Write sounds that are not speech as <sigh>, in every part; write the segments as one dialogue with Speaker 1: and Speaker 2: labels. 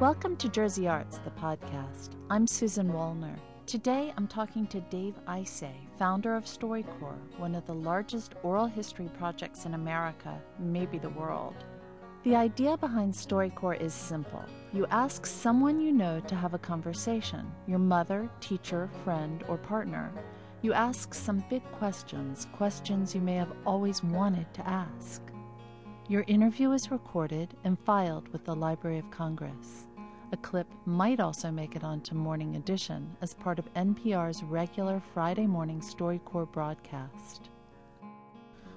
Speaker 1: Welcome to Jersey Arts, the podcast. I'm Susan Wallner. Today I'm talking to Dave Isay, founder of StoryCorps, one of the largest oral history projects in America, maybe the world. The idea behind StoryCorps is simple. You ask someone you know to have a conversation your mother, teacher, friend, or partner. You ask some big questions, questions you may have always wanted to ask. Your interview is recorded and filed with the Library of Congress. A clip might also make it onto Morning Edition as part of NPR's regular Friday morning StoryCorps broadcast.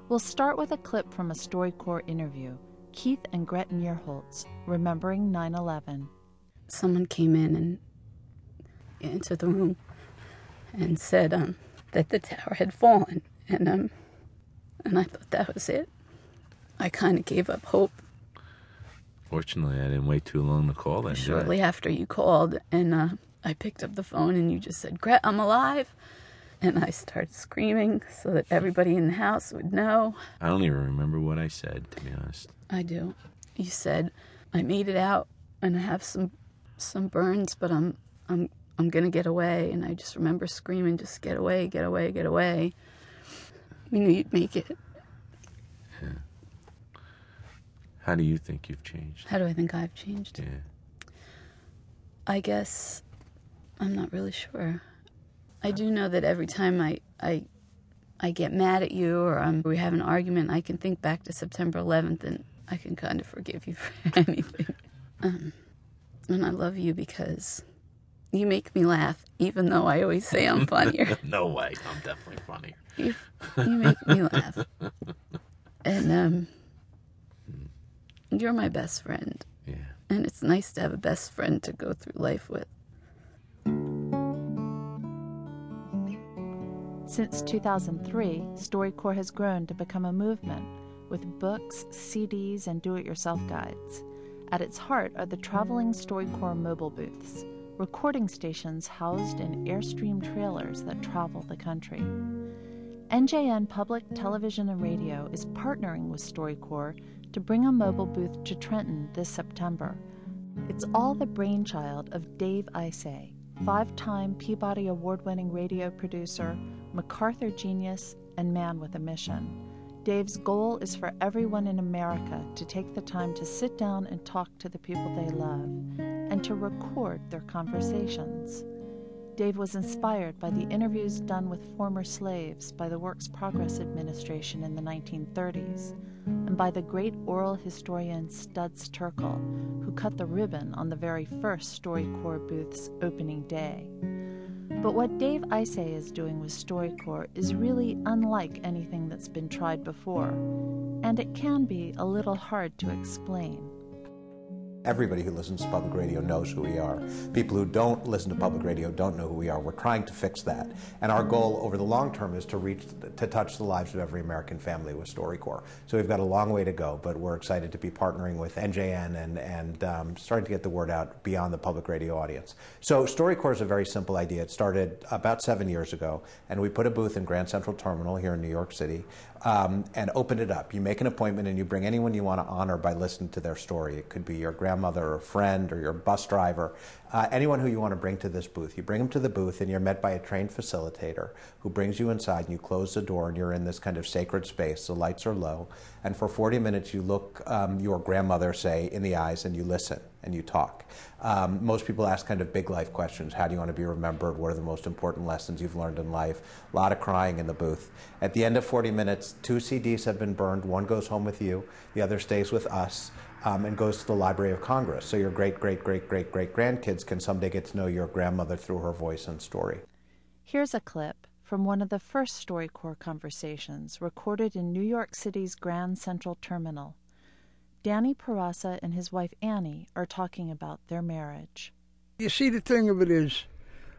Speaker 1: We'll start with a clip from a StoryCorps interview Keith and Gretchen Yerholtz, Remembering 9 11.
Speaker 2: Someone came in and into the room and said um, that the tower had fallen, and um, and I thought that was it. I kind of gave up hope.
Speaker 3: Fortunately, I didn't wait too long to call that.
Speaker 2: Shortly after you called, and uh, I picked up the phone, and you just said, "Gret, I'm alive," and I started screaming so that everybody in the house would know.
Speaker 3: I don't even remember what I said, to be honest.
Speaker 2: I do. You said, "I made it out, and I have some some burns, but I'm I'm I'm gonna get away." And I just remember screaming, "Just get away, get away, get away." We knew you'd make it.
Speaker 3: How do you think you've changed?
Speaker 2: How do I think I've changed?
Speaker 3: Yeah.
Speaker 2: I guess I'm not really sure. I do know that every time I I I get mad at you or um, we have an argument, I can think back to September 11th and I can kind of forgive you <laughs> for anything. Um, and I love you because you make me laugh, even though I always say I'm funnier. <laughs>
Speaker 3: no way. I'm definitely funnier.
Speaker 2: you, you make me laugh. <laughs> And um, you're my best friend.
Speaker 3: Yeah.
Speaker 2: And it's nice to have a best friend to go through life with.
Speaker 1: Since 2003, StoryCorps has grown to become a movement with books, CDs, and do it yourself guides. At its heart are the traveling StoryCorps mobile booths, recording stations housed in Airstream trailers that travel the country. NJN Public Television and Radio is partnering with StoryCorps to bring a mobile booth to Trenton this September. It's all the brainchild of Dave Isay, five time Peabody Award winning radio producer, MacArthur genius, and man with a mission. Dave's goal is for everyone in America to take the time to sit down and talk to the people they love and to record their conversations. Dave was inspired by the interviews done with former slaves by the Works Progress Administration in the 1930s and by the great oral historian Studs Terkel, who cut the ribbon on the very first StoryCorps booth's opening day. But what Dave Isay is doing with StoryCorps is really unlike anything that's been tried before, and it can be a little hard to explain.
Speaker 4: Everybody who listens to public radio knows who we are. People who don't listen to public radio don't know who we are. We're trying to fix that. And our goal over the long term is to reach, to touch the lives of every American family with StoryCorps. So we've got a long way to go, but we're excited to be partnering with NJN and, and um, starting to get the word out beyond the public radio audience. So StoryCorps is a very simple idea. It started about seven years ago, and we put a booth in Grand Central Terminal here in New York City um, and opened it up. You make an appointment and you bring anyone you want to honor by listening to their story. It could be your grandmother or friend or your bus driver, uh, anyone who you want to bring to this booth. You bring them to the booth and you're met by a trained facilitator who brings you inside and you close the door and you're in this kind of sacred space. The lights are low. And for 40 minutes, you look um, your grandmother, say, in the eyes and you listen and you talk. Um, most people ask kind of big life questions. How do you want to be remembered? What are the most important lessons you've learned in life? A lot of crying in the booth. At the end of 40 minutes, two CDs have been burned. One goes home with you, the other stays with us. Um, and goes to the Library of Congress. So your great, great, great, great, great grandkids can someday get to know your grandmother through her voice and story.
Speaker 1: Here's a clip from one of the first StoryCorps conversations recorded in New York City's Grand Central Terminal. Danny Perasa and his wife Annie are talking about their marriage.
Speaker 5: You see, the thing of it is,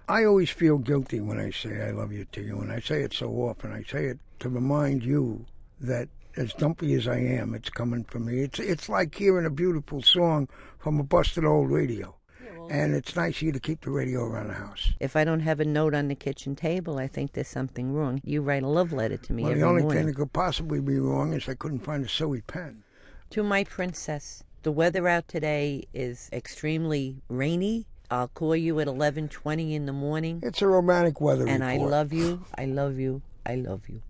Speaker 5: I always feel guilty when I say I love you to you, and I say it so often. I say it to remind you that as dumpy as I am, it's coming from me. It's it's like hearing a beautiful song from a busted old radio. And it's nice of you to keep the radio around the house.
Speaker 6: If I don't have a note on the kitchen table, I think there's something wrong. You write a love letter to me
Speaker 5: Well,
Speaker 6: every
Speaker 5: the only
Speaker 6: morning.
Speaker 5: thing that could possibly be wrong is I couldn't find a silly pen.
Speaker 6: To my princess, The weather out today is extremely rainy. I'll call you at 11:20 in the morning.
Speaker 5: It's a romantic weather
Speaker 6: and I love you. <laughs> I love you. I love you.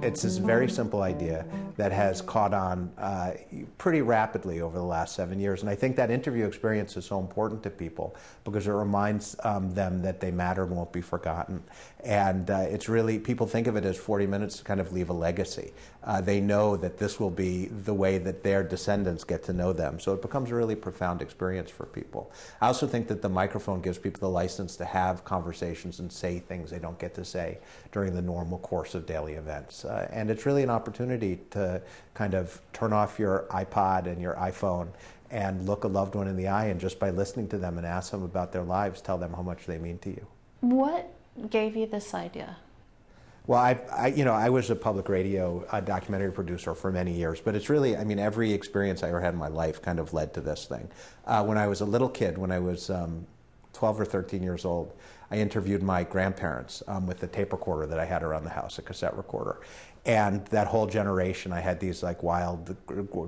Speaker 4: It's this very simple idea that has caught on uh, pretty rapidly over the last seven years. And I think that interview experience is so important to people because it reminds um, them that they matter and won't be forgotten. And uh, it's really, people think of it as 40 minutes to kind of leave a legacy. Uh, they know that this will be the way that their descendants get to know them. So it becomes a really profound experience for people. I also think that the microphone gives people the license to have conversations and say things they don't get to say during the normal course of daily events. Uh, and it's really an opportunity to kind of turn off your iPod and your iPhone and look a loved one in the eye and just by listening to them and ask them about their lives, tell them how much they mean to you.
Speaker 1: What gave you this idea?
Speaker 4: Well, I, I, you know, I was a public radio uh, documentary producer for many years, but it's really, I mean, every experience I ever had in my life kind of led to this thing. Uh, when I was a little kid, when I was um, 12 or 13 years old, I interviewed my grandparents um, with the tape recorder that I had around the house, a cassette recorder. And that whole generation, I had these like wild,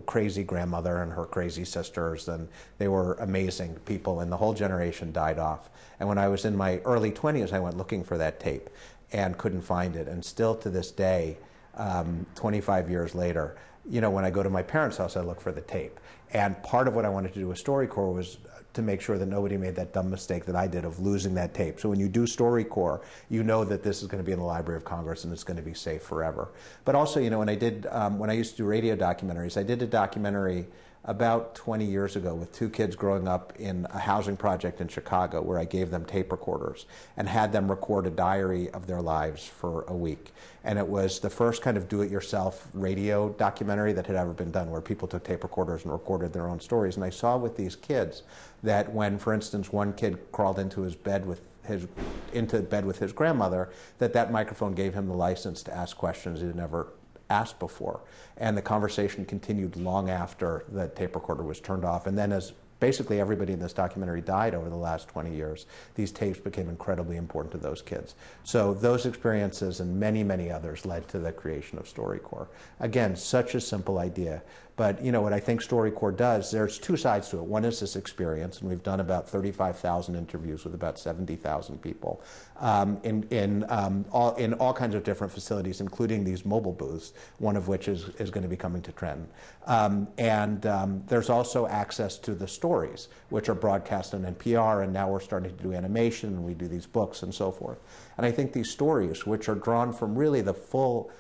Speaker 4: crazy grandmother and her crazy sisters, and they were amazing people, and the whole generation died off. And when I was in my early 20s, I went looking for that tape and couldn't find it. And still to this day, um, 25 years later, you know, when I go to my parents' house, I look for the tape. And part of what I wanted to do with StoryCorps was to make sure that nobody made that dumb mistake that I did of losing that tape. So when you do StoryCorps, you know that this is going to be in the Library of Congress and it's going to be safe forever. But also, you know, when I did, um, when I used to do radio documentaries, I did a documentary about 20 years ago with two kids growing up in a housing project in Chicago where I gave them tape recorders and had them record a diary of their lives for a week. And it was the first kind of do it yourself radio documentary that had ever been done where people took tape recorders and recorded their own stories. And I saw with these kids that when, for instance, one kid crawled into his bed with his, into bed with his grandmother, that that microphone gave him the license to ask questions he had never asked before. And the conversation continued long after the tape recorder was turned off. And then, as basically everybody in this documentary died over the last 20 years, these tapes became incredibly important to those kids. So, those experiences and many, many others led to the creation of StoryCorps. Again, such a simple idea. But you know what I think StoryCorps does, there's two sides to it. One is this experience, and we've done about 35,000 interviews with about 70,000 people um, in, in, um, all, in all kinds of different facilities, including these mobile booths, one of which is, is going to be coming to Trenton. Um, and um, there's also access to the stories, which are broadcast on NPR, and now we're starting to do animation, and we do these books and so forth. And I think these stories, which are drawn from really the full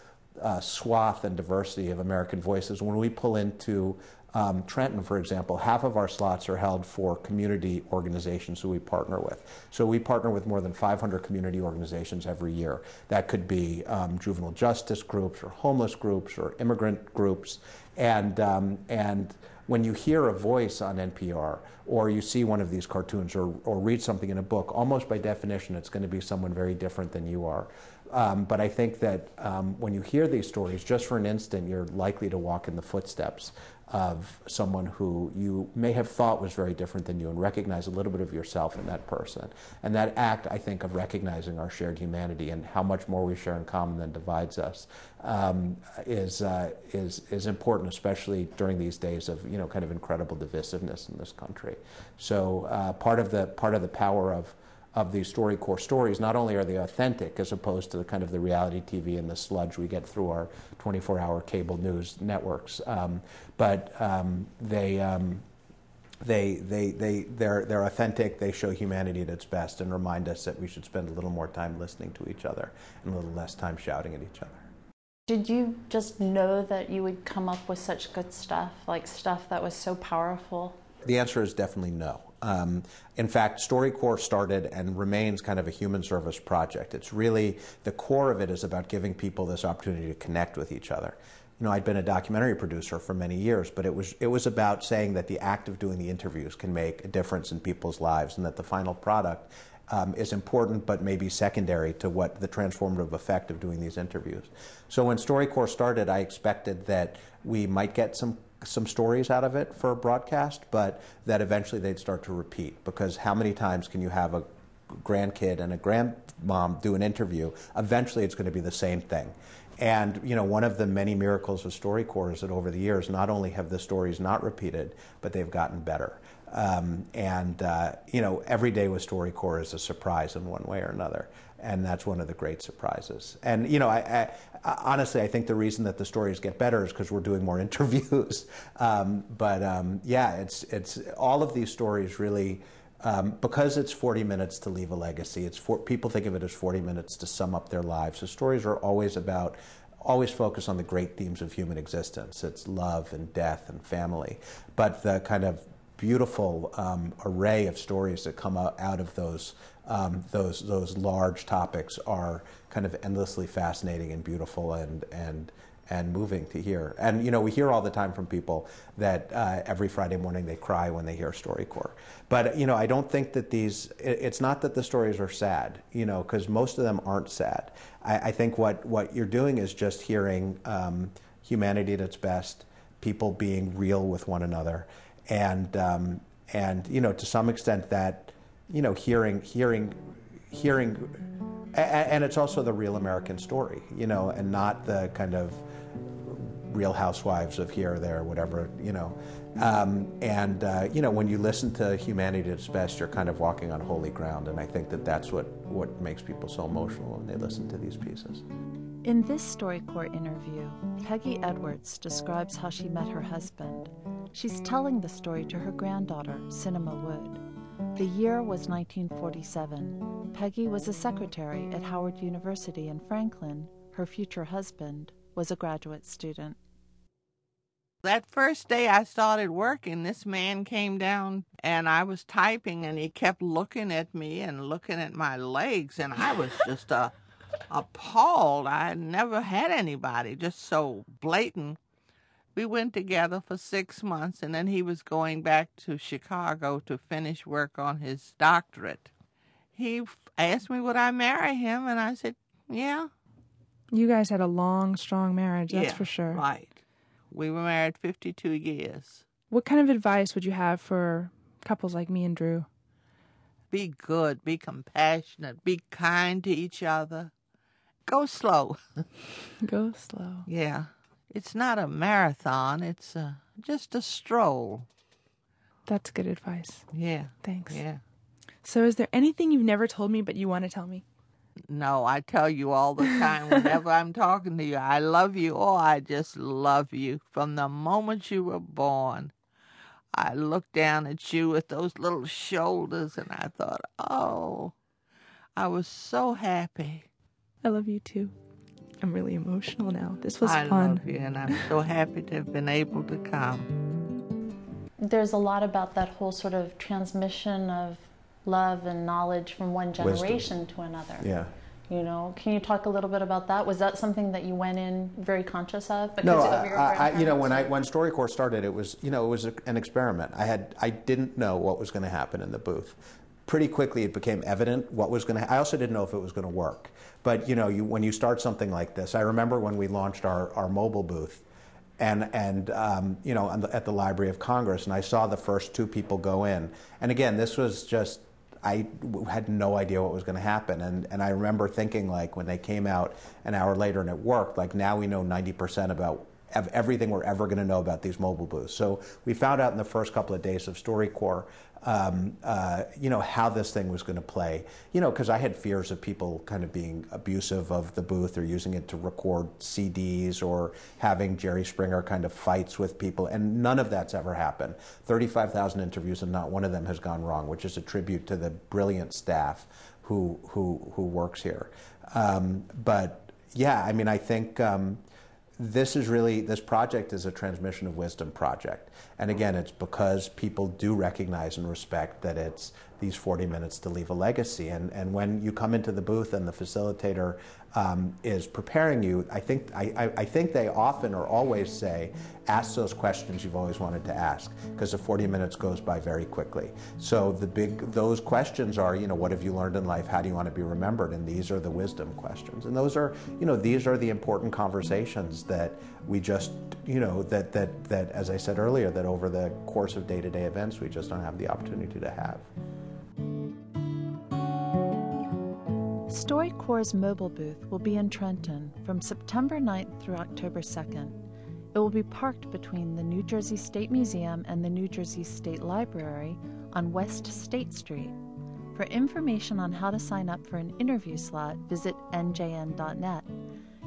Speaker 4: uh, swath and diversity of American voices. When we pull into um, Trenton, for example, half of our slots are held for community organizations who we partner with. So we partner with more than 500 community organizations every year. That could be um, juvenile justice groups or homeless groups or immigrant groups. And, um, and when you hear a voice on NPR or you see one of these cartoons or, or read something in a book, almost by definition, it's going to be someone very different than you are. Um, but I think that um, when you hear these stories, just for an instant, you're likely to walk in the footsteps of someone who you may have thought was very different than you and recognize a little bit of yourself in that person. And that act, I think, of recognizing our shared humanity and how much more we share in common than divides us um, is, uh, is, is important, especially during these days of, you know, kind of incredible divisiveness in this country. So uh, part, of the, part of the power of of these StoryCorps stories, not only are they authentic as opposed to the kind of the reality TV and the sludge we get through our 24-hour cable news networks, um, but um, they, um, they, they, they, they're, they're authentic, they show humanity at its best, and remind us that we should spend a little more time listening to each other and a little less time shouting at each other.
Speaker 1: Did you just know that you would come up with such good stuff, like stuff that was so powerful?
Speaker 4: The answer is definitely no. Um, in fact, StoryCorps started and remains kind of a human service project. It's really, the core of it is about giving people this opportunity to connect with each other. You know, I'd been a documentary producer for many years, but it was, it was about saying that the act of doing the interviews can make a difference in people's lives and that the final product um, is important but maybe secondary to what the transformative effect of doing these interviews. So when StoryCorps started, I expected that we might get some some stories out of it for a broadcast, but that eventually they'd start to repeat because how many times can you have a grandkid and a grandmom do an interview? Eventually, it's going to be the same thing. And you know, one of the many miracles of StoryCorps is that over the years, not only have the stories not repeated, but they've gotten better. Um, and uh, you know, every day with StoryCorps is a surprise in one way or another, and that's one of the great surprises. And you know, I, I, honestly, I think the reason that the stories get better is because we're doing more <laughs> interviews. um, but um, yeah, it's it's all of these stories really. Um, because it's 40 minutes to leave a legacy, it's for, people think of it as 40 minutes to sum up their lives. The stories are always about, always focus on the great themes of human existence. It's love and death and family. But the kind of beautiful um, array of stories that come out, of those, um, those, those large topics are kind of endlessly fascinating and beautiful and, and, and moving to hear. And you know, we hear all the time from people that uh, every Friday morning they cry when they hear StoryCorps. But you know, I don't think that these. It's not that the stories are sad, you know, because most of them aren't sad. I, I, think what what you're doing is just hearing um, humanity at its best, people being real with one another, and um, and you know, to some extent that you know, hearing hearing hearing. And it's also the real American story, you know, and not the kind of Real Housewives of here or there, or whatever, you know. Um, and, uh, you know, when you listen to humanity at its best, you're kind of walking on holy ground. And I think that that's what, what makes people so emotional when they listen to these pieces.
Speaker 1: In this StoryCorps interview, Peggy Edwards describes how she met her husband. She's telling the story to her granddaughter, Cinema Wood. The year was 1947. Peggy was a secretary at Howard University in Franklin. Her future husband was a graduate student.
Speaker 7: That first day I started working, this man came down and I was typing and he kept looking at me and looking at my legs and I was <laughs> just uh, appalled. I had never had anybody just so blatant. We went together for six months and then he was going back to Chicago to finish work on his doctorate. He asked me would I marry him and I said, yeah.
Speaker 8: You guys had a long, strong marriage, that's
Speaker 7: yeah,
Speaker 8: for sure.
Speaker 7: Right. We were married 52 years.
Speaker 8: What kind of advice would you have for couples like me and Drew?
Speaker 7: Be good, be compassionate, be kind to each other. Go slow. <laughs>
Speaker 8: Go slow.
Speaker 7: Yeah. It's not a marathon, it's uh, just a stroll.
Speaker 8: That's good advice.
Speaker 7: Yeah.
Speaker 8: Thanks.
Speaker 7: Yeah.
Speaker 8: So, is there anything you've never told me but you want to tell me?
Speaker 7: No, I tell you all the time whenever I'm talking to you, I love you. Oh, I just love you from the moment you were born. I looked down at you with those little shoulders and I thought, oh, I was so happy.
Speaker 8: I love you too. I'm really emotional now. This was
Speaker 7: I
Speaker 8: fun.
Speaker 7: love you and I'm so happy to have been able to come.
Speaker 1: There's a lot about that whole sort of transmission of love and knowledge from one generation
Speaker 4: Wisdom.
Speaker 1: to another.
Speaker 4: Yeah.
Speaker 1: You know, can you talk a little bit about that? Was that something that you went in very conscious of? Because
Speaker 4: No,
Speaker 1: of your
Speaker 4: I, I, you know when I when StoryCorps started, it was you know it was a, an experiment. I had I didn't know what was going to happen in the booth. Pretty quickly, it became evident what was going to. I also didn't know if it was going to work. But you know, you, when you start something like this, I remember when we launched our, our mobile booth, and and um, you know the, at the Library of Congress, and I saw the first two people go in. And again, this was just I had no idea what was going to happen. And, and I remember thinking, like, when they came out an hour later and it worked, like, now we know 90% about of everything we're ever going to know about these mobile booths. So we found out in the first couple of days of StoryCorps, um, uh, you know, how this thing was going to play. You know, because I had fears of people kind of being abusive of the booth or using it to record CDs or having Jerry Springer kind of fights with people, and none of that's ever happened. 35,000 interviews and not one of them has gone wrong, which is a tribute to the brilliant staff who who who works here. Um, but yeah, I mean, I think. Um, this is really this project is a transmission of wisdom project. And mm-hmm. again it's because people do recognize and respect that it's these 40 minutes to leave a legacy. And, and when you come into the booth and the facilitator um, is preparing you i think I, I, think they often or always say ask those questions you've always wanted to ask because the 40 minutes goes by very quickly. So the big those questions are you know what have you learned in life? How do you want to be remembered? And these are the wisdom questions. And those are you know these are the important conversations that we just you know that that that as i said earlier that over the course of day-to-day events we just don't have the opportunity to have
Speaker 1: StoryCorps' mobile booth will be in Trenton from September 9th through October 2nd. It will be parked between the New Jersey State Museum and the New Jersey State Library on West State Street. For information on how to sign up for an interview slot, visit njn.net.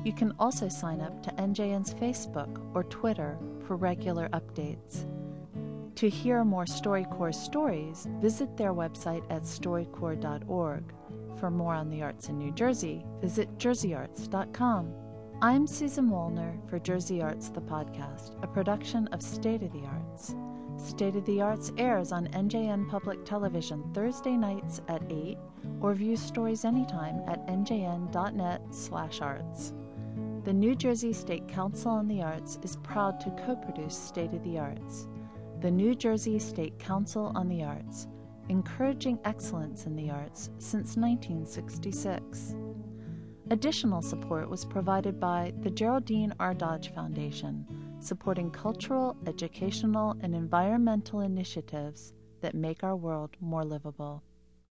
Speaker 1: You can also sign up to NJN's Facebook or Twitter for regular updates. To hear more StoryCorps stories, visit their website at storycorps.org. For more on the arts in New Jersey, visit jerseyarts.com. I'm Susan Wallner for Jersey Arts the Podcast, a production of State of the Arts. State of the Arts airs on NJN Public Television Thursday nights at 8 or view stories anytime at njn.net/arts. The New Jersey State Council on the Arts is proud to co-produce State of the Arts. The New Jersey State Council on the Arts, encouraging excellence in the arts since 1966. Additional support was provided by the Geraldine R. Dodge Foundation, supporting cultural, educational, and environmental initiatives that make our world more livable.